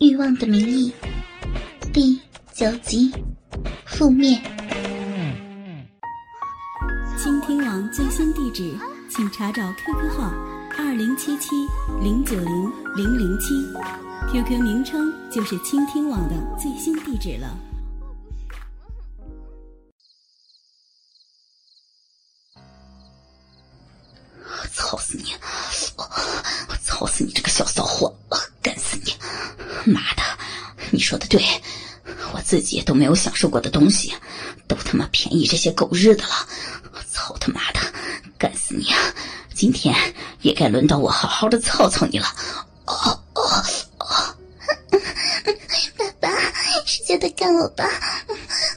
欲望的名义》第九集覆灭。倾听网最新地址，请查找 QQ 号二零七七零九零零零七，QQ 名称就是倾听网的最新地址了。操死你！我操死你这个小骚货！妈的，你说的对，我自己都没有享受过的东西，都他妈便宜这些狗日的了！操他妈的，干死你啊！今天也该轮到我好好的操操你了！哦哦哦！爸爸，使劲的干我吧，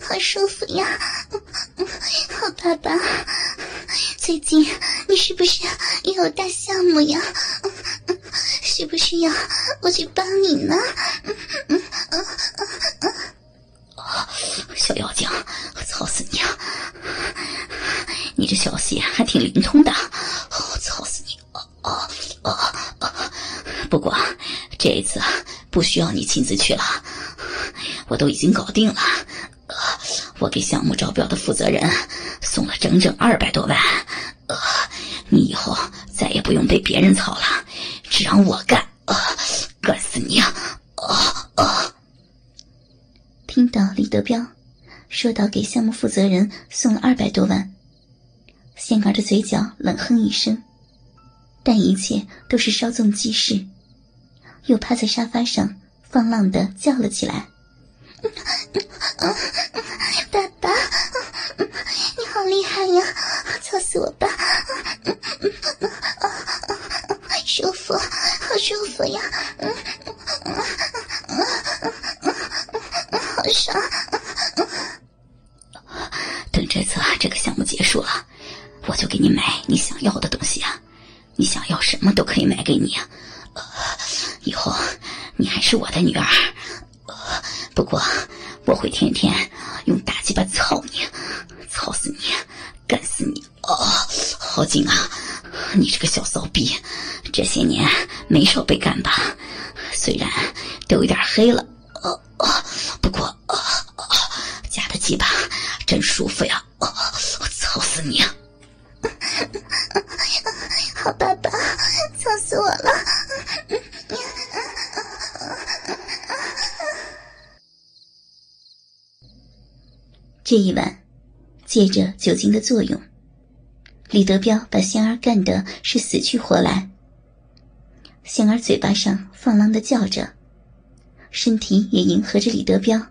好舒服呀！好爸爸，最近你是不是也有大项目呀？需不需要我去帮你呢？小妖精，操死你啊！你这消息还挺灵通的，我操死你！哦哦哦！不过这一次不需要你亲自去了，我都已经搞定了。我给项目招标的负责人送了整整二百多万，呃，你以后再也不用被别人操了，让我干，呃，干死你啊！啊啊！听到李德彪说到给项目负责人送了二百多万，仙儿的嘴角冷哼一声，但一切都是稍纵即逝，又趴在沙发上放浪的叫了起来。爸爸，你好厉害呀！操死我吧！舒服，好舒服呀！嗯嗯嗯嗯嗯嗯好爽！等这次啊这个项目结束了，我就给你买你想要的东西啊！你想要什么都可以买给你啊！以后你还是我的女儿。不过，我会天天用大鸡巴操你，操死你，干死你！哦，好紧啊！你这个小骚逼，这些年没少被干吧？虽然都有点黑了，哦哦，不过哦哦，夹的鸡巴真舒服呀！哦，我操死你！好爸爸，操死我了！这一晚，借着酒精的作用，李德彪把仙儿干的是死去活来。仙儿嘴巴上放浪的叫着，身体也迎合着李德彪，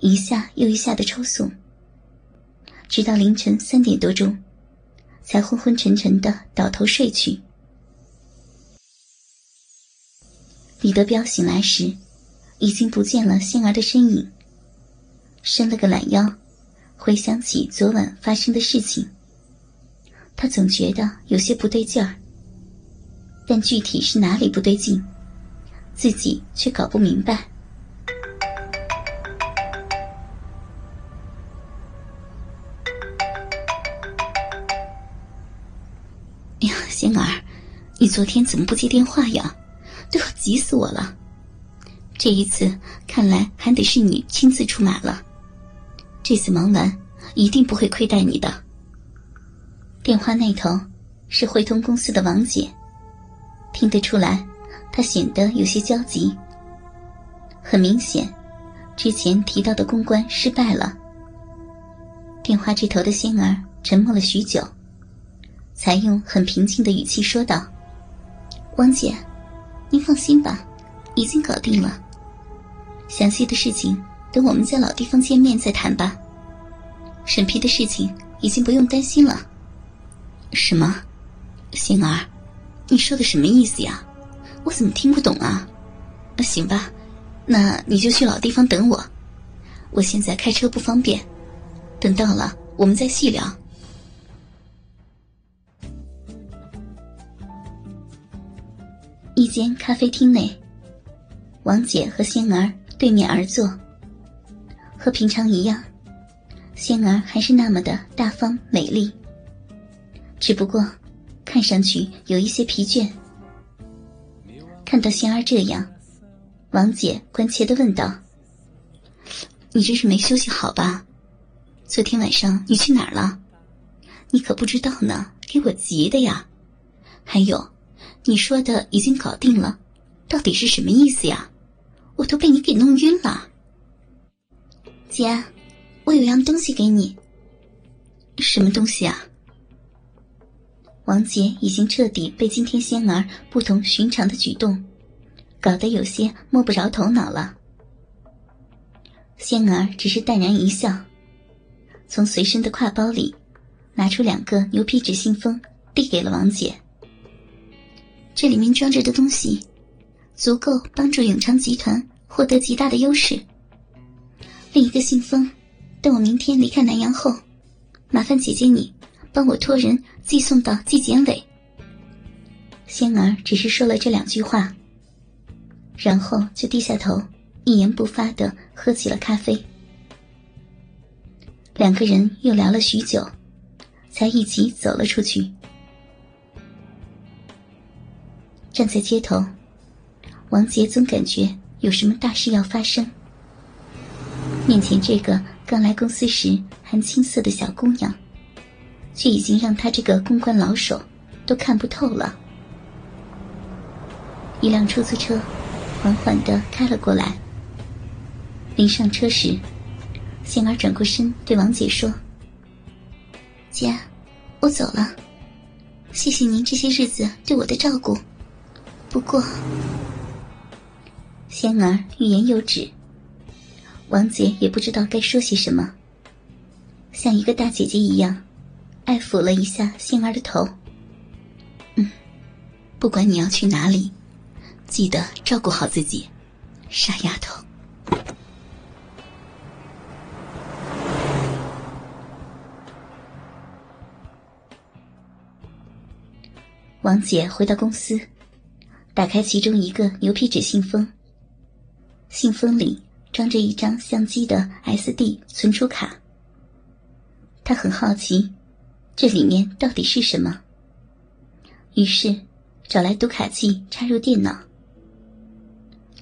一下又一下的抽送，直到凌晨三点多钟，才昏昏沉沉的倒头睡去。李德彪醒来时，已经不见了仙儿的身影，伸了个懒腰。回想起昨晚发生的事情，他总觉得有些不对劲儿，但具体是哪里不对劲，自己却搞不明白。哎呀，仙儿，你昨天怎么不接电话呀？都要急死我了！这一次看来还得是你亲自出马了。这次忙完，一定不会亏待你的。电话那头是汇通公司的王姐，听得出来，她显得有些焦急。很明显，之前提到的公关失败了。电话这头的仙儿沉默了许久，才用很平静的语气说道：“王姐，您放心吧，已经搞定了。详细的事情……”等我们在老地方见面再谈吧。审批的事情已经不用担心了。什么？星儿，你说的什么意思呀？我怎么听不懂啊？行吧，那你就去老地方等我。我现在开车不方便，等到了我们再细聊。一间咖啡厅内，王姐和星儿对面而坐。和平常一样，仙儿还是那么的大方美丽。只不过，看上去有一些疲倦。看到仙儿这样，王姐关切的问道：“你这是没休息好吧？昨天晚上你去哪儿了？你可不知道呢，给我急的呀！还有，你说的已经搞定了，到底是什么意思呀？我都被你给弄晕了。”姐，我有样东西给你。什么东西啊？王杰已经彻底被今天仙儿不同寻常的举动。搞得有些摸不着头脑了。仙儿只是淡然一笑，从随身的挎包里拿出两个牛皮纸信封，递给了王姐。这里面装着的东西，足够帮助永昌集团获得极大的优势。另一个信封，等我明天离开南阳后，麻烦姐姐你帮我托人寄送到纪检委。仙儿只是说了这两句话。然后就低下头，一言不发的喝起了咖啡。两个人又聊了许久，才一起走了出去。站在街头，王杰总感觉有什么大事要发生。面前这个刚来公司时还青涩的小姑娘，却已经让他这个公关老手都看不透了。一辆出租车。缓缓的开了过来。临上车时，仙儿转过身对王姐说：“姐，我走了，谢谢您这些日子对我的照顾。不过……”仙儿欲言又止，王姐也不知道该说些什么，像一个大姐姐一样，爱抚了一下杏儿的头。嗯，不管你要去哪里。记得照顾好自己，傻丫头。王姐回到公司，打开其中一个牛皮纸信封。信封里装着一张相机的 SD 存储卡。她很好奇，这里面到底是什么。于是，找来读卡器插入电脑。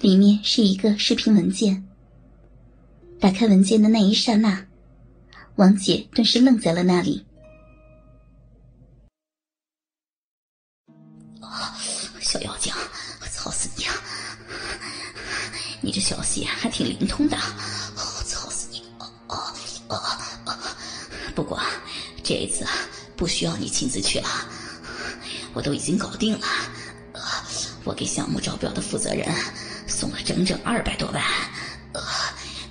里面是一个视频文件。打开文件的那一刹那，王姐顿时愣在了那里。小妖精，我操死你啊！你这消息还挺灵通的，我操死你！不过这一次不需要你亲自去了，我都已经搞定了。我给项目招标的负责人。送了整整二百多万，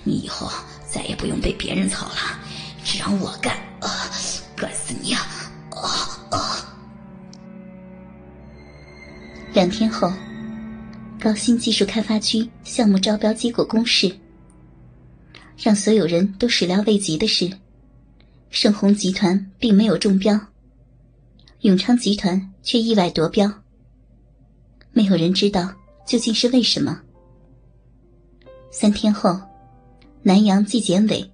你以后再也不用被别人操了，只让我干，呃，干死你啊！两天后，高新技术开发区项目招标结果公示，让所有人都始料未及的是，盛虹集团并没有中标，永昌集团却意外夺标。没有人知道究竟是为什么。三天后，南阳纪检委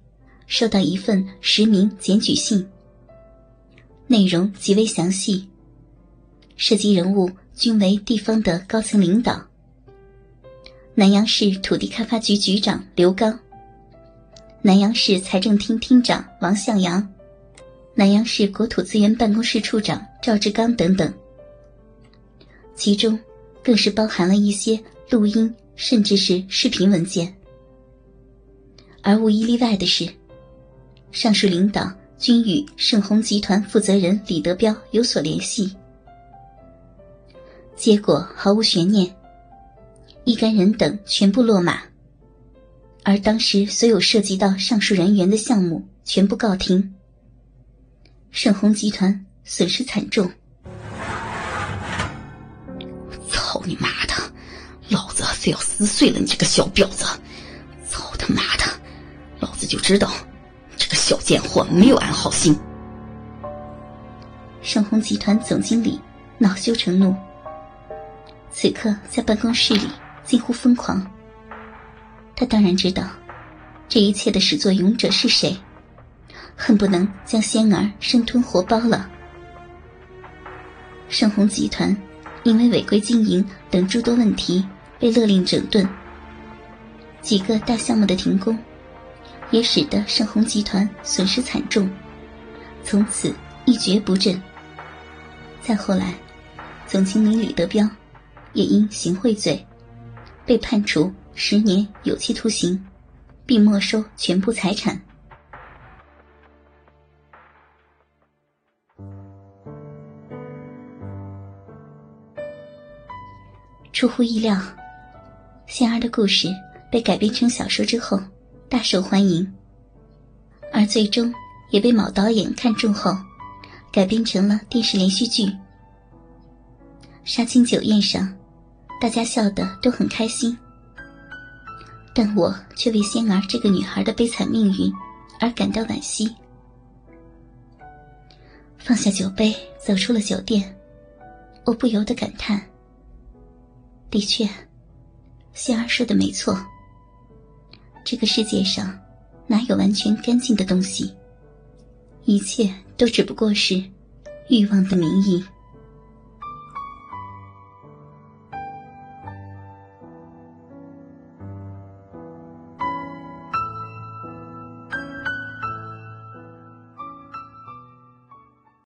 收到一份实名检举信，内容极为详细，涉及人物均为地方的高层领导：南阳市土地开发局局长刘刚、南阳市财政厅厅长王向阳、南阳市国土资源办公室处长赵志刚等等。其中，更是包含了一些录音。甚至是视频文件，而无一例外的是，上述领导均与盛虹集团负责人李德彪有所联系。结果毫无悬念，一干人等全部落马，而当时所有涉及到上述人员的项目全部告停，盛虹集团损失惨重。操你妈的！老子非要撕碎了你这个小婊子！操他妈的！老子就知道这个小贱货没有安好心。盛虹集团总经理恼羞成怒，此刻在办公室里近乎疯狂。他当然知道这一切的始作俑者是谁，恨不能将仙儿生吞活剥了。盛虹集团因为违规经营等诸多问题。被勒令整顿，几个大项目的停工，也使得盛虹集团损失惨重，从此一蹶不振。再后来，总经理李德彪也因行贿罪，被判处十年有期徒刑，并没收全部财产。出乎意料，仙儿的故事被改编成小说之后大受欢迎，而最终也被某导演看中后，改编成了电视连续剧。杀青酒宴上，大家笑得都很开心，但我却为仙儿这个女孩的悲惨命运而感到惋惜。放下酒杯，走出了酒店，我不由得感叹。的确，仙儿说的没错。这个世界上哪有完全干净的东西？一切都只不过是欲望的名义。